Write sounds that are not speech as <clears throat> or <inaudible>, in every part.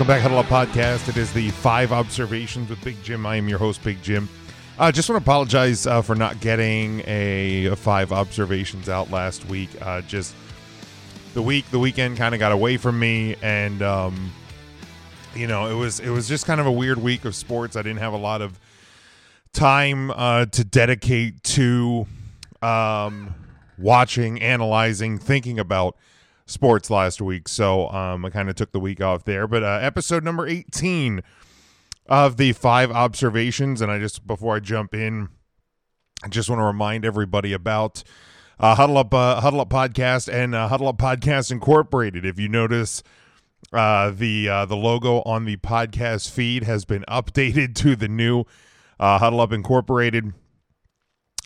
Welcome back, Huddle Up Podcast. It is the Five Observations with Big Jim. I am your host, Big Jim. I uh, just want to apologize uh, for not getting a, a, Five Observations out last week. Uh, just the week, the weekend kind of got away from me, and um, you know, it was it was just kind of a weird week of sports. I didn't have a lot of time uh, to dedicate to um, watching, analyzing, thinking about sports last week, so um, I kind of took the week off there. But uh, episode number 18 of the five observations, and I just before I jump in, I just want to remind everybody about uh, Huddle Up uh, Huddle Up Podcast and uh, Huddle Up Podcast Incorporated. If you notice. Uh, the uh, the logo on the podcast feed has been <laughs> updated to the new uh, Huddle Up Incorporated.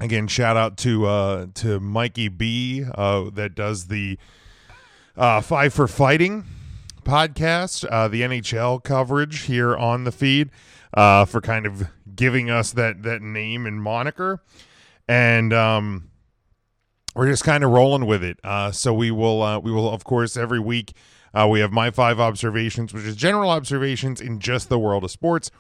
Again, shout out to uh, to Mikey B uh, that does the uh, Five for Fighting podcast, uh, the NHL coverage here on the feed, uh, for kind of giving us that that name and moniker, and um, we're just kind of rolling with it. Uh, so we will uh, we will of course every week uh, we have my five observations, which is general observations in just the world of sports.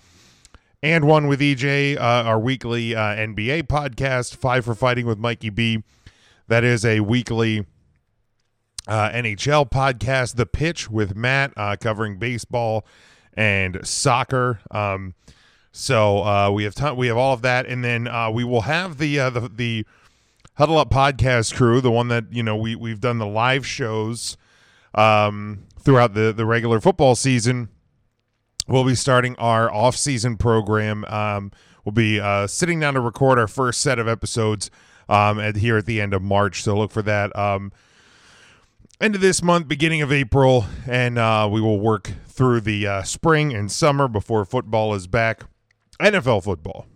And one with EJ, uh, our weekly NBA podcast, Five for Fighting with Mikey B. That is a weekly uh, NHL podcast, The Pitch with Matt, uh, covering baseball and soccer. Um, so uh, we have ton- we have all of that, and then uh, we will have the, uh, the the Huddle Up podcast crew, the one that you know we we've done the live shows um, throughout the the regular football season. We'll be starting our off season program. Um, we'll be uh, sitting down to record our first set of episodes um, at, here at the end of March. So look for that. End of this month, beginning of April, and uh, we will work through the uh, spring and summer before football is back. NFL football,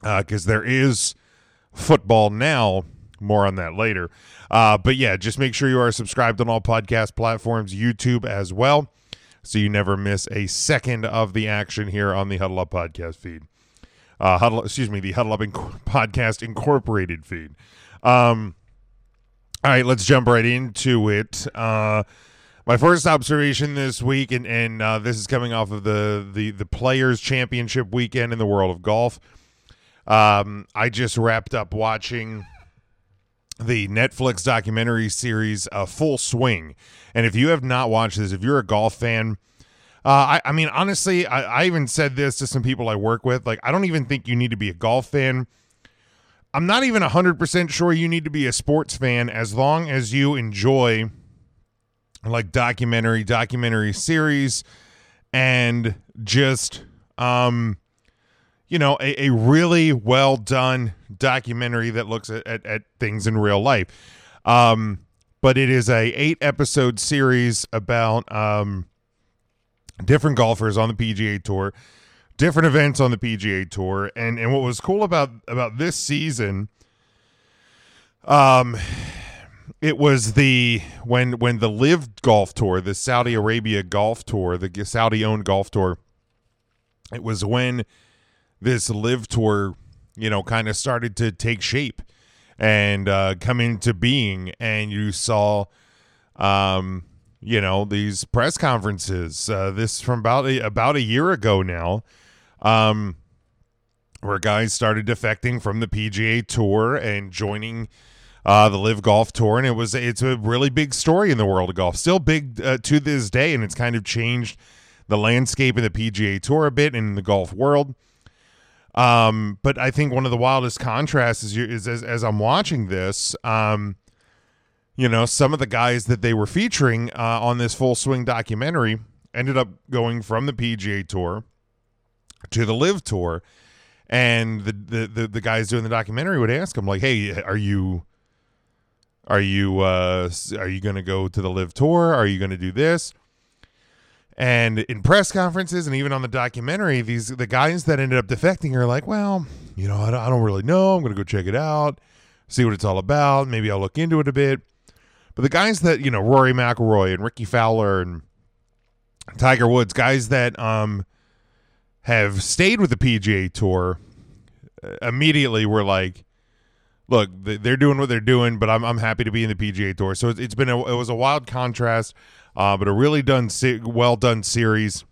because uh, there is football now. More on that later. Uh, but yeah, just make sure you are subscribed on all podcast platforms, YouTube as well, so you never miss a second of the action here on the Huddle Up podcast feed. Uh, Huddle, excuse me, the Huddle Up Inc- podcast incorporated feed. Um, all right, let's jump right into it. Uh, my first observation this week, and, and uh, this is coming off of the, the, the Players' Championship weekend in the world of golf. Um, I just wrapped up watching the Netflix documentary series uh, Full Swing. And if you have not watched this, if you're a golf fan, uh, I, I, mean, honestly, I, I even said this to some people I work with. Like, I don't even think you need to be a golf fan I'm not even 100% sure you need to be a sports fan as long as you enjoy like documentary, documentary series, and just, um, you know, a, a really well done documentary that looks at, at, at things in real life. Um, but it is a eight episode series about um, different golfers on the PGA Tour different events on the PGA Tour, and and what was cool about about this season, um, it was the when when the LIV Golf Tour, the Saudi Arabia Golf Tour, the Saudi owned golf tour, it was when this LIV Tour, you know, kind of started to take shape and uh, come into being, and you saw, um, you know, these press conferences. Uh, this from about a, about a year ago now um, where guys started defecting from the PGA Tour and joining uh, the LIV Golf Tour, and it was it's a really big story in the world of golf, still big uh, to this day, and it's kind of changed the landscape of the PGA Tour a bit in the golf world. Um, but I think one of the wildest contrasts is, is as, as I'm watching this, um, you know, some of the guys that they were featuring uh, on this full swing documentary ended up going from the PGA Tour to the LIV tour and the, the the, the guys doing the documentary would ask him like hey are you are you uh are you going to go to the LIV tour? Are you going to do this? And in press conferences and even on the documentary these the guys that ended up defecting are like well you know i don't, I don't really know. I'm going to go check it out see what it's all about. Maybe i'll look into it a bit. But the guys that you know rory mcilroy and rickie fowler and tiger woods guys that um have stayed with the PGA Tour uh, immediately were like, look, they're doing what they're doing, but I'm I'm happy to be in the PGA Tour. So it's been a it was a wild contrast, uh, but a really done well done series.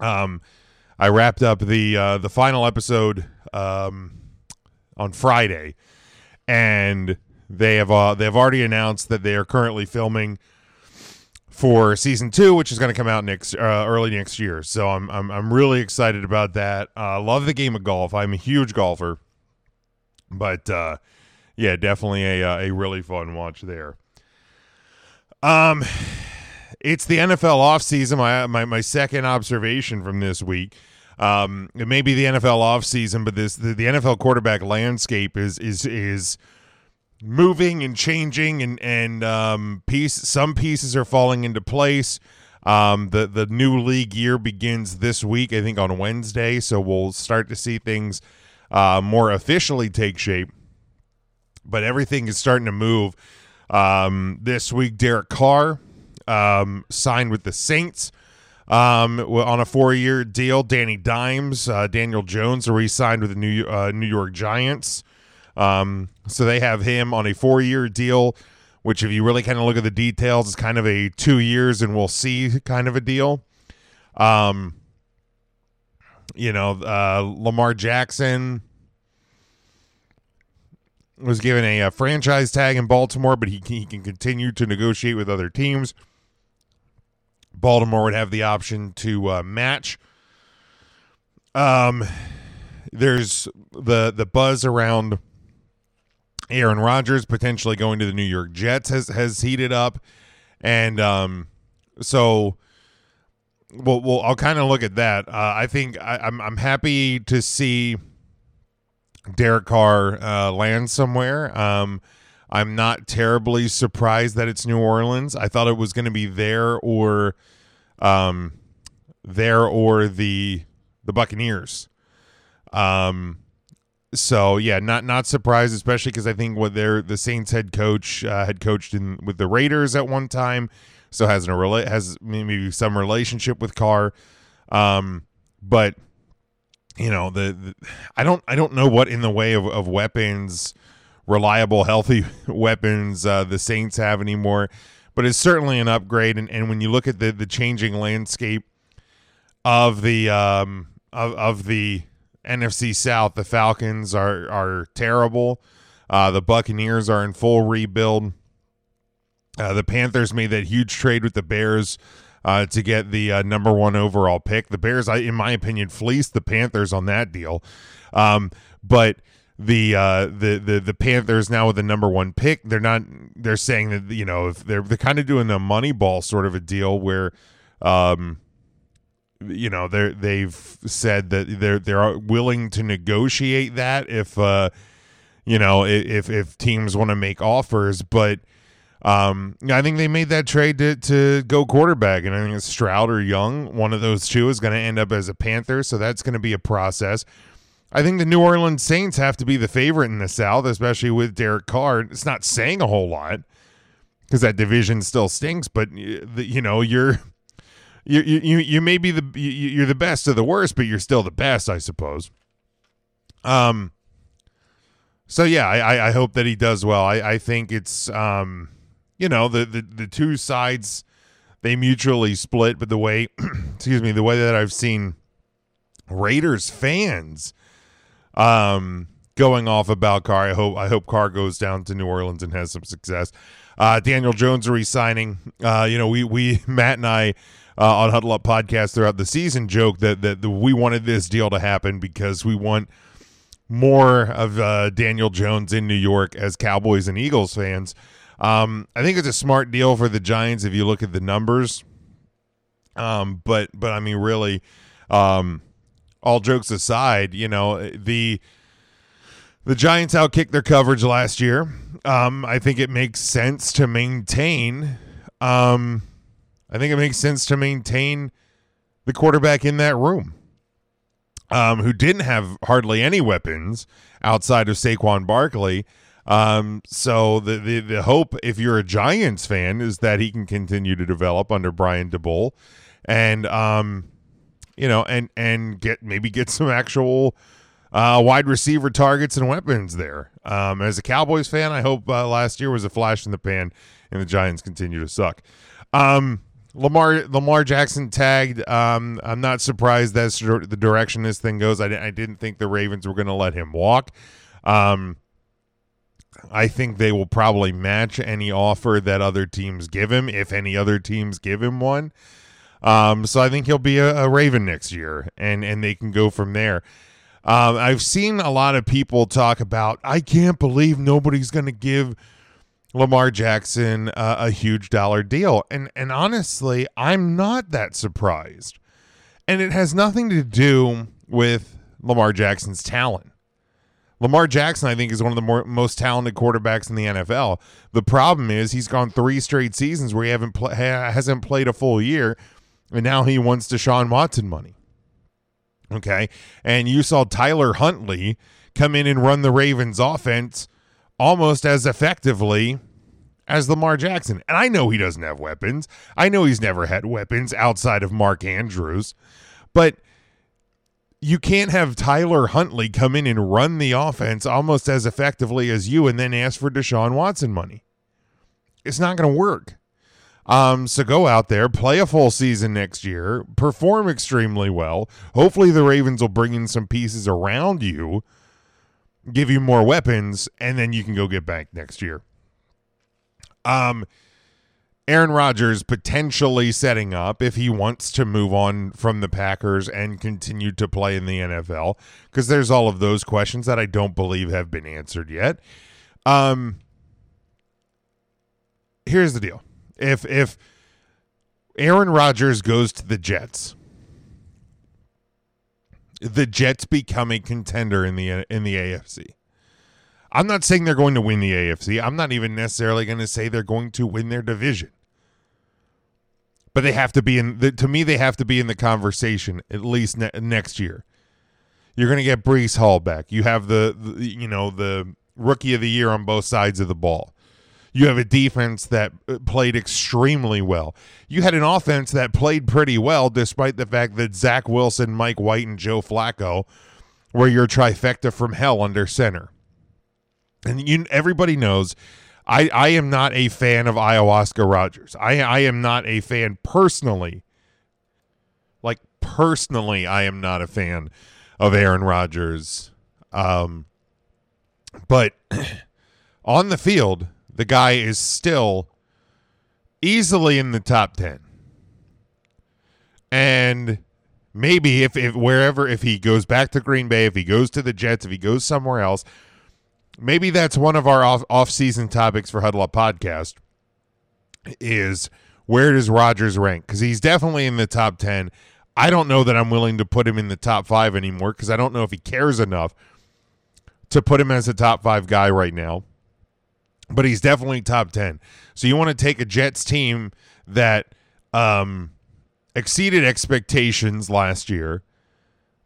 Um, I wrapped up the uh, the final episode um on Friday, and they have uh, they have already announced that they are currently filming for season two, which is going to come out next uh, early next year. So I'm I'm I'm really excited about that. Uh, love the game of golf. I'm a huge golfer, but uh, yeah, definitely a uh, a really fun watch there. Um, it's the NFL offseason. My my my second observation from this week. Um, it may be the NFL offseason, but this the, the NFL quarterback landscape is is is moving and changing and and um, piece some pieces are falling into place. Um, the the new league year begins this week, I think on Wednesday, so we'll start to see things uh, more officially take shape. But everything is starting to move. Um, this week, Derek Carr um, signed with the Saints um, on a four-year deal. Danny Dimes, uh, Daniel Jones, are re-signed with the New uh, New York Giants. Um, so they have him on a four year deal, which, if you really kind of look at the details, is kind of a two years and we'll see kind of a deal. Um, you know, uh, Lamar Jackson was given a, a, franchise tag in Baltimore, but he, he can continue to negotiate with other teams. Baltimore would have the option to uh, match. Um, there's the the buzz around Aaron Rodgers potentially going to the New York Jets has has heated up, and um, so well, well, I'll kind of look at that. Uh, I think I, am I'm, I'm happy to see Derek Carr uh, land somewhere. Um, I'm not terribly surprised that it's New Orleans. I thought it was going to be there or, um, there or the the Buccaneers. Um, so yeah, not not surprised, especially because I think what they're the Saints head coach uh, had coached in with the Raiders at one time, so has a rela- has maybe some relationship with Carr, um, but you know the, the, I don't I don't know what in the way of, of weapons, reliable, healthy <laughs> weapons uh, the Saints have anymore, but it's certainly an upgrade. And, and when you look at the the changing landscape of the um of of the NFC South, the Falcons are are terrible. Uh, the Buccaneers are in full rebuild. Uh, the Panthers made that huge trade with the Bears uh, to get the uh, number one overall pick. The Bears, I, in my opinion, fleeced the Panthers on that deal. Um, but the uh, the the the Panthers now with the number one pick, they're not. They're saying that you know if they're they're kind of doing a money ball sort of a deal where. Um, you know they they've said that they're they're willing to negotiate that if uh you know if if teams want to make offers but um I think they made that trade to to go quarterback and I think it's Stroud or Young one of those two is going to end up as a Panther so that's going to be a process. I think the New Orleans Saints have to be the favorite in the South especially with Derek Carr. It's not saying a whole lot because that division still stinks but you know you're you you you may be the you're the best of the worst, but you're still the best, I suppose. Um. So yeah, I I hope that he does well. I I think it's um, you know, the the the two sides they mutually split, but the way, <clears throat> excuse me, the way that I've seen Raiders fans, um, going off about Carr. I hope I hope Carr goes down to New Orleans and has some success. Uh, Daniel Jones resigning. Uh, you know, we we <laughs> Matt and I uh, on Huddle Up podcast throughout the season joke that that we wanted this deal to happen because we want more of uh, Daniel Jones in New York as Cowboys and Eagles fans. Um, I think it's a smart deal for the Giants if you look at the numbers. Um, but but I mean, really, um, all jokes aside, you know the the Giants outkicked their coverage last year. Um, I think it makes sense to maintain um, I think it makes sense to maintain the quarterback in that room, um, who didn't have hardly any weapons outside of Saquon Barkley. Um, so the, the the hope, if you're a Giants fan, is that he can continue to develop under Brian Daboll, and um, you know, and and get maybe get some actual uh, wide receiver targets and weapons there. Um, as a Cowboys fan, I hope uh, last year was a flash in the pan and the Giants continue to suck. Um, Lamar Lamar Jackson tagged. Um, I'm not surprised that's the direction this thing goes. I, I didn't think the Ravens were going to let him walk. Um, I think they will probably match any offer that other teams give him, if any other teams give him one. Um, so I think he'll be a, a, Raven next year, and and they can go from there. Um, I've seen a lot of people talk about. I can't believe nobody's going to give Lamar Jackson uh, a huge dollar deal, and and honestly, I'm not that surprised. And it has nothing to do with Lamar Jackson's talent. Lamar Jackson, I think, is one of the more, most talented quarterbacks in the NFL. The problem is he's gone three straight seasons where he haven't pl- hasn't played a full year, and now he wants Deshaun Watson money. Okay, and you saw Tyler Huntley come in and run the Ravens' offense almost as effectively as Lamar Jackson. And I know he doesn't have weapons. I know he's never had weapons outside of Mark Andrews, but – you can't have Tyler Huntley come in and run the offense almost as effectively as you and then ask for Deshaun Watson money. It's not going to work. Um, so go out there, play a full season next year, perform extremely well. Hopefully, the Ravens will bring in some pieces around you, give you more weapons, and then you can go get back next year. Um, Aaron Rodgers potentially setting up if he wants to move on from the Packers and continue to play in the NFL because there's all of those questions that I don't believe have been answered yet. Um here's the deal. If if Aaron Rodgers goes to the Jets, the Jets become a contender in the in the AFC. I'm not saying they're going to win the AFC. I'm not even necessarily going to say they're going to win their division but they have to be in the, to me they have to be in the conversation at least ne- next year you're going to get Breece Hall back you have the, the, you know the rookie of the year on both sides of the ball you have a defense that uh, played extremely well you had an offense that played pretty well despite the fact that Zach Wilson Mike White and Joe Flacco were your trifecta from hell under center and you everybody knows I, I am not a fan of ayahuasca Rodgers. I I am not a fan personally. Like personally, I am not a fan of Aaron Rodgers. Um, but <clears throat> on the field, the guy is still easily in the top ten. And maybe if, if wherever if he goes back to Green Bay, if he goes to the Jets, if he goes somewhere else, maybe that's one of our off off season topics for Huddle Up podcast is where does Rodgers rank? Because he's definitely in the top ten. I don't know that I'm willing to put him in the top five anymore because I don't know if he cares enough to put him as a top five guy right now. But he's definitely top ten. So you want to take a Jets team that um, exceeded expectations last year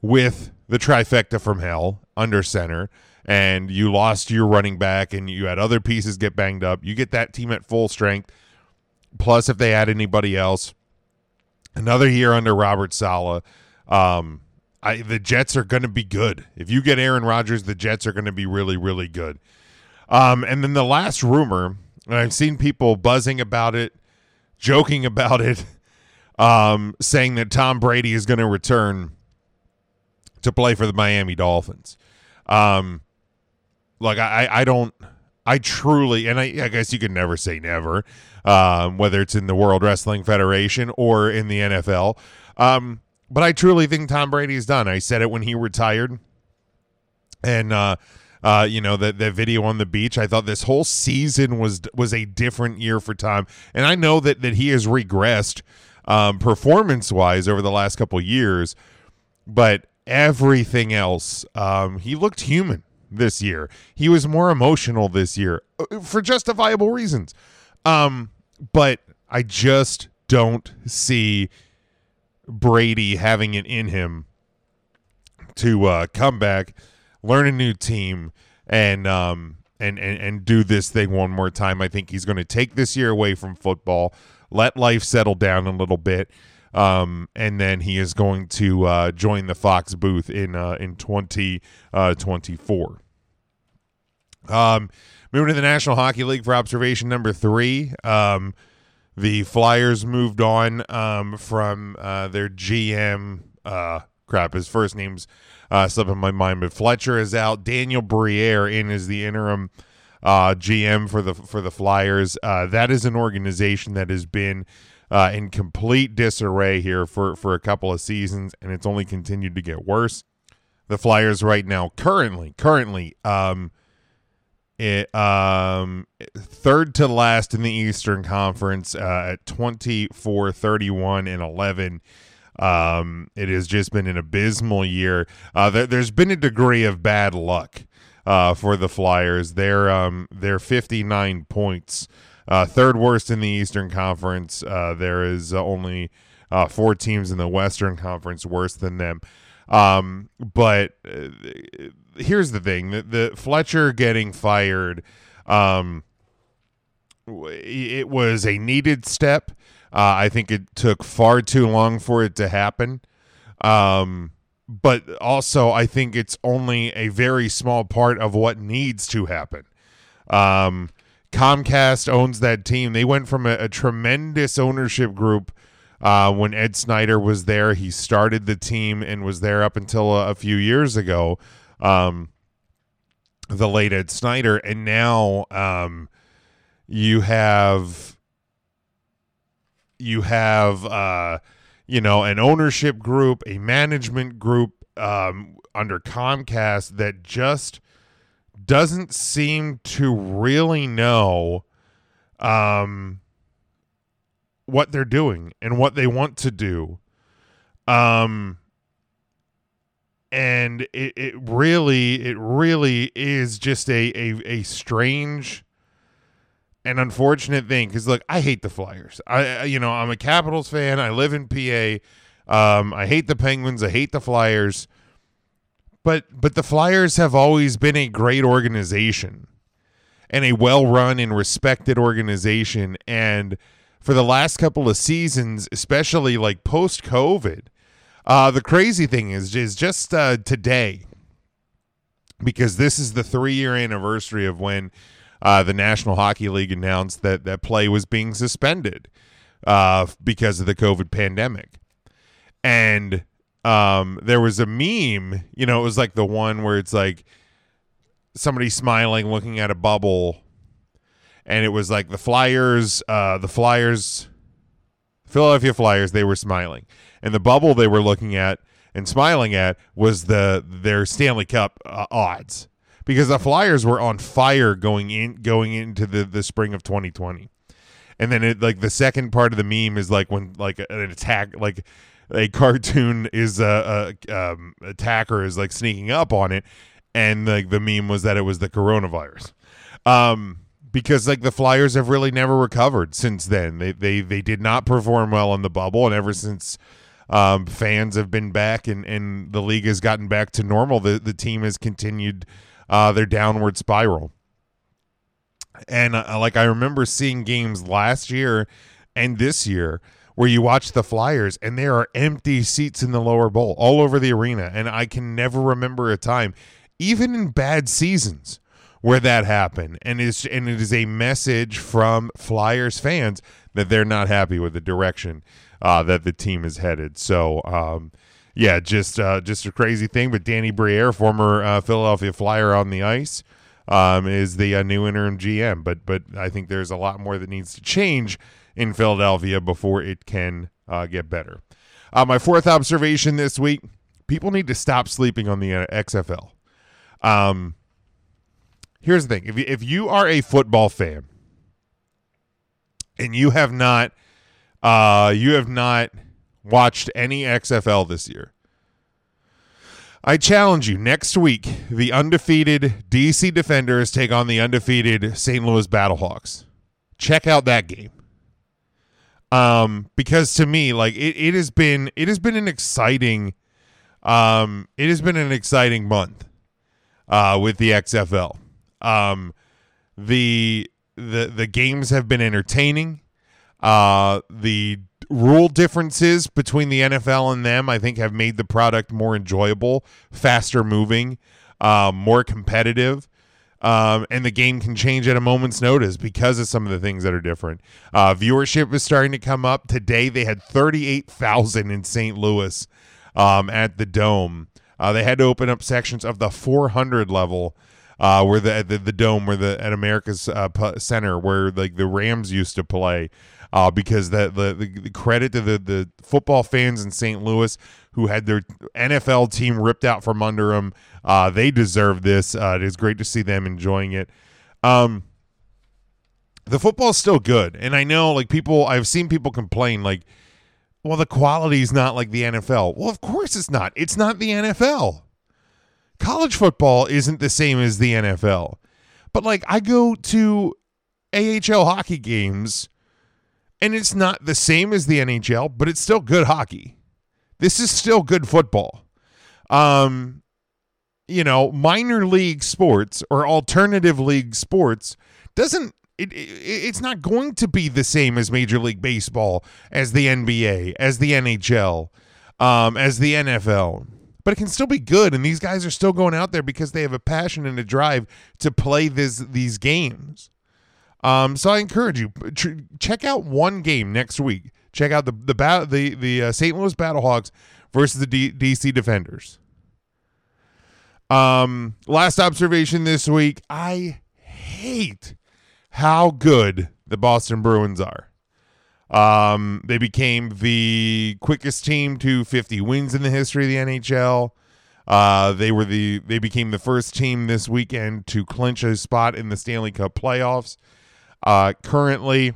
with the trifecta from hell under center and you lost your running back and you had other pieces get banged up, you get that team at full strength. Plus, if they add anybody else, another year under Robert Saleh. um, I, the Jets are going to be good. If you get Aaron Rodgers, the Jets are going to be really, really good. Um, and then the last rumor, and I've seen people buzzing about it, joking about it, <laughs> um, saying that Tom Brady is going to return to play for the Miami Dolphins. Um, like I, I don't, I truly, and I, I guess you can never say never, um, whether it's in the World Wrestling Federation or in the NFL. Um, but I truly think Tom Brady is done. I said it when he retired, and uh, uh, you know that that video on the beach. I thought this whole season was was a different year for Tom, and I know that that he has regressed um, performance wise over the last couple years, but everything else, um, he looked human this year. He was more emotional this year uh, for justifiable reasons. Um, but I just don't see Brady having it in him to uh, come back, learn a new team, and um, and, and and do this thing one more time. I think he's going to take this year away from football, let life settle down a little bit. Um, and then he is going to uh, join the Fox booth in uh, in 2024. um, moving to the National Hockey League for observation number three. Um, the Flyers moved on um, from uh, their GM. Uh, crap, his first name's uh, slipping my mind, but Fletcher is out. Daniel Briere in is the interim uh, GM for the for the Flyers. Uh, that is an organization that has been uh, in complete disarray here for for a couple of seasons, and it's only continued to get worse. The Flyers right now, currently, currently, um, it, um, third to last in the Eastern Conference uh, at 24, 31, and 11. Um, it has just been an abysmal year. Uh, there, has been a degree of bad luck uh, for the Flyers. They're um, they're 59 points, uh, third worst in the Eastern Conference. Uh, there is only uh, four teams in the Western Conference worse than them. Um, but uh, here's the thing: the, the Fletcher getting fired, um, it was a needed step. Uh, I think it took far too long for it to happen. Um, but also, I think it's only a very small part of what needs to happen. Um, Comcast owns that team. They went from a, a tremendous ownership group uh, when Ed Snider was there. He started the team and was there up until a, a few years ago. Um, the late Ed Snider. and now um, you have you have uh, you know an ownership group, a management group um, under Comcast that just doesn't seem to really know um, what they're doing and what they want to do. Um, and it, it really it really is just a a, a strange and unfortunate thing because look i hate the flyers. I you know i'm a capitals fan. I live in pa um, i hate the penguins. I hate the flyers. But but the flyers have always been a great organization and a well-run and respected organization. And for the last couple of seasons especially like post covid uh, the crazy thing is, is just uh, today, because this is the three year anniversary of when uh, the National Hockey League announced that that play was being suspended uh, because of the COVID pandemic, and um, there was a meme. You know, it was like the one where it's like somebody smiling, looking at a bubble, and it was like the Flyers, uh, the Flyers, Philadelphia Flyers. They were smiling and the bubble they were looking at and smiling at was the their Stanley Cup uh, odds because the Flyers were on fire going in going into the the spring of 2020. And then it like the second part of the meme is like when like an attack like a cartoon is a, a um, attacker is like sneaking up on it and like the meme was that it was the coronavirus. Um because like the Flyers have really never recovered since then. They they they did not perform well in the bubble and ever since um, fans have been back and, and the league has gotten back to normal, the, the team has continued uh, their downward spiral. And uh, like I remember seeing games last year and this year where you watch the Flyers and there are empty seats in the lower bowl all over the arena. And I can never remember a time, even in bad seasons, where that happened. And it's and it is a message from Flyers fans that they're not happy with the direction uh, that the team is headed. So, um, yeah, just uh, just a crazy thing. But Danny Briere, former uh, Philadelphia Flyer on the ice, um, is the uh, new interim GM. But but I think there's a lot more that needs to change in Philadelphia before it can uh, get better. Uh, my fourth observation this week: people need to stop sleeping on the XFL. Um, here's the thing: if you, if you are a football fan and you have not uh, you have not watched any XFL this year. I challenge you next week, the undefeated DC Defenders take on the undefeated St. Louis Battlehawks. Check out that game. Um, because to me, like it, it has been it has been an exciting um it has been an exciting month uh with the XFL. Um the the the games have been entertaining. Uh, the rule differences between the NFL and them, I think, have made the product more enjoyable, faster moving, um, more competitive. Um, and the game can change at a moment's notice because of some of the things that are different. Uh, viewership is starting to come up. Today, they had 38,000 in St. Louis um, at the Dome. Uh, they had to open up sections of the 400 level uh, where the, the the dome where the at America's uh, Center where like the Rams used to play uh, because the, the, the credit to the, the football fans in St. Louis who had their NFL team ripped out from under them. Uh, they deserve this. Uh, it is great to see them enjoying it. Um, the football is still good, and I know like people. I've seen people complain like, "Well, the quality is not like the NFL." Well, of course it's not. It's not the NFL. College football isn't the same as the NFL. But like, I go to AHL hockey games and it's not the same as the NHL, but it's still good hockey. This is still good football. Um, you know, minor league sports or alternative league sports doesn't it, it, it's not going to be the same as Major League Baseball, as the NBA, as the NHL, um, as the NFL. But it can still be good, and these guys are still going out there because they have a passion and a drive to play this these games. Um, so I encourage you tr- check out one game next week. Check out the the the the uh, St. Louis Battlehawks versus the D- DC Defenders. Um, last observation this week: I hate how good the Boston Bruins are. Um, they became the quickest team to 50 wins in the history of the NHL. Uh, they were the they became the first team this weekend to clinch a spot in the Stanley Cup playoffs. Uh, currently,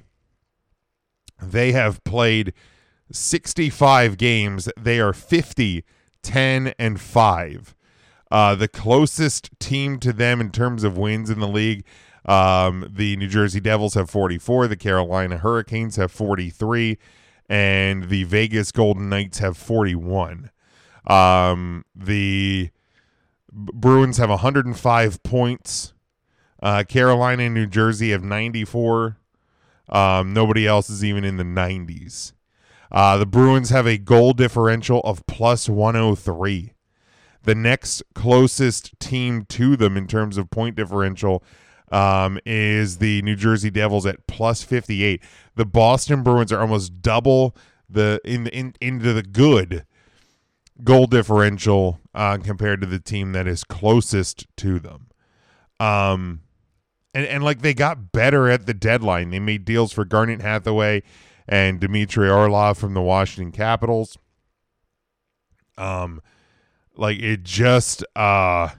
they have played 65 games. They are 50, 10, and 5. Uh, the closest team to them in terms of wins in the league, um, the New Jersey Devils have 44, the Carolina Hurricanes have 43, and the Vegas Golden Knights have 41. Um, the Bruins have 105 points. Uh, Carolina and New Jersey have 94. Um, nobody else is even in the 90s. Uh, the Bruins have a goal differential of plus 103. The next closest team to them in terms of point differential um, is the New Jersey Devils at plus 58. The Boston Bruins are almost double the in, in into the good goal differential uh, compared to the team that is closest to them. Um, and and like they got better at the deadline. They made deals for Garnet Hathaway and Dmitry Orlov from the Washington Capitals. Um, like it just uh.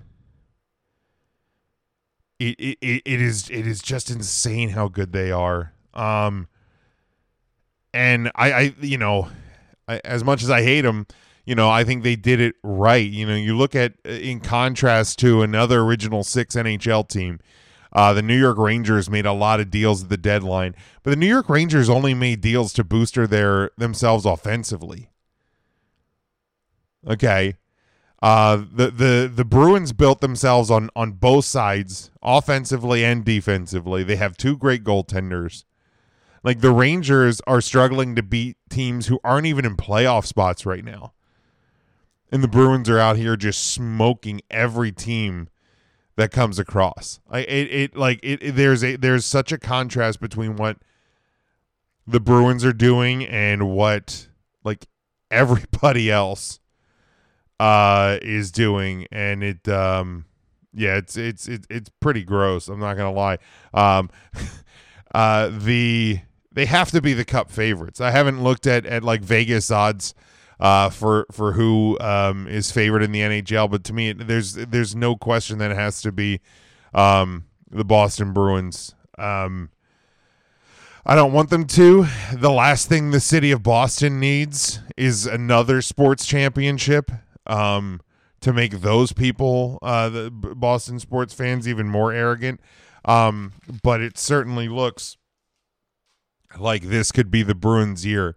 It, it, it is it is just insane how good they are. Um, and I, I you know, I, as much as I hate them, you know, I think they did it right. You know, you look at in contrast to another original six NHL team, uh, the New York Rangers made a lot of deals at the deadline, but the New York Rangers only made deals to booster their themselves offensively. Okay. Uh, the the the Bruins built themselves on on both sides, offensively and defensively. They have two great goaltenders. Like the Rangers are struggling to beat teams who aren't even in playoff spots right now. And the Bruins are out here just smoking every team that comes across. I it, it like it, it, there's a there's such a contrast between what the Bruins are doing and what like <laughs> everybody else uh is doing and it um yeah it's it's it's, it's pretty gross i'm not gonna lie um <laughs> uh the they have to be the cup favorites i haven't looked at at like vegas odds uh, for for who um, is favored in the NHL. But to me, there's there's no question that it has to be um, the Boston Bruins. Um, I don't want them to. The last thing the city of Boston needs is another sports championship um, to make those people, uh, the Boston sports fans, even more arrogant. Um, but it certainly looks like this could be the Bruins' year.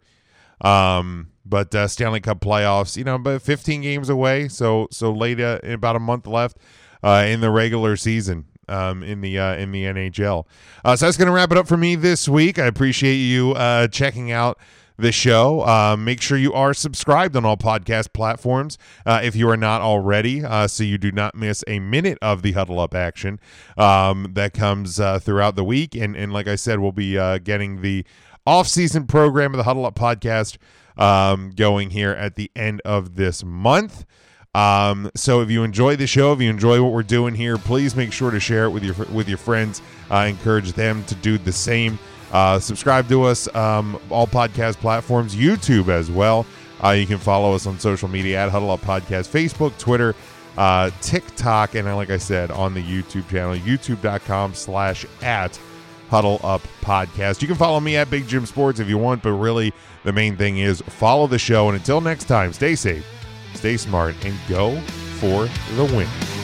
Um, but uh, Stanley Cup playoffs, you know, but 15 games away, so so late uh, about a month left uh, in the regular season um, in the uh, in the NHL. Uh, so that's going to wrap it up for me this week. I appreciate you uh, checking out the show. Uh, make sure you are subscribed on all podcast platforms uh, if you are not already, uh, so you do not miss a minute of the Huddle Up action um, that comes uh, throughout the week. And, and like I said, we'll be uh, getting the off-season program of the Huddle Up podcast um, going here at the end of this month. Um, so if you enjoy the show, if you enjoy what we're doing here, please make sure to share it with your with your friends. Uh, encourage them to do the same. Uh, subscribe to us, um, all podcast platforms, YouTube as well. Uh, you can follow us on social media at Huddle Up Podcast, Facebook, Twitter, uh, TikTok, and like I said, on the YouTube channel, youtube.com slash at Huddle Up Podcast. You can follow me at Big Jim Sports if you want, but really the main thing is follow the show. And until next time, stay safe, stay smart, and go for the win.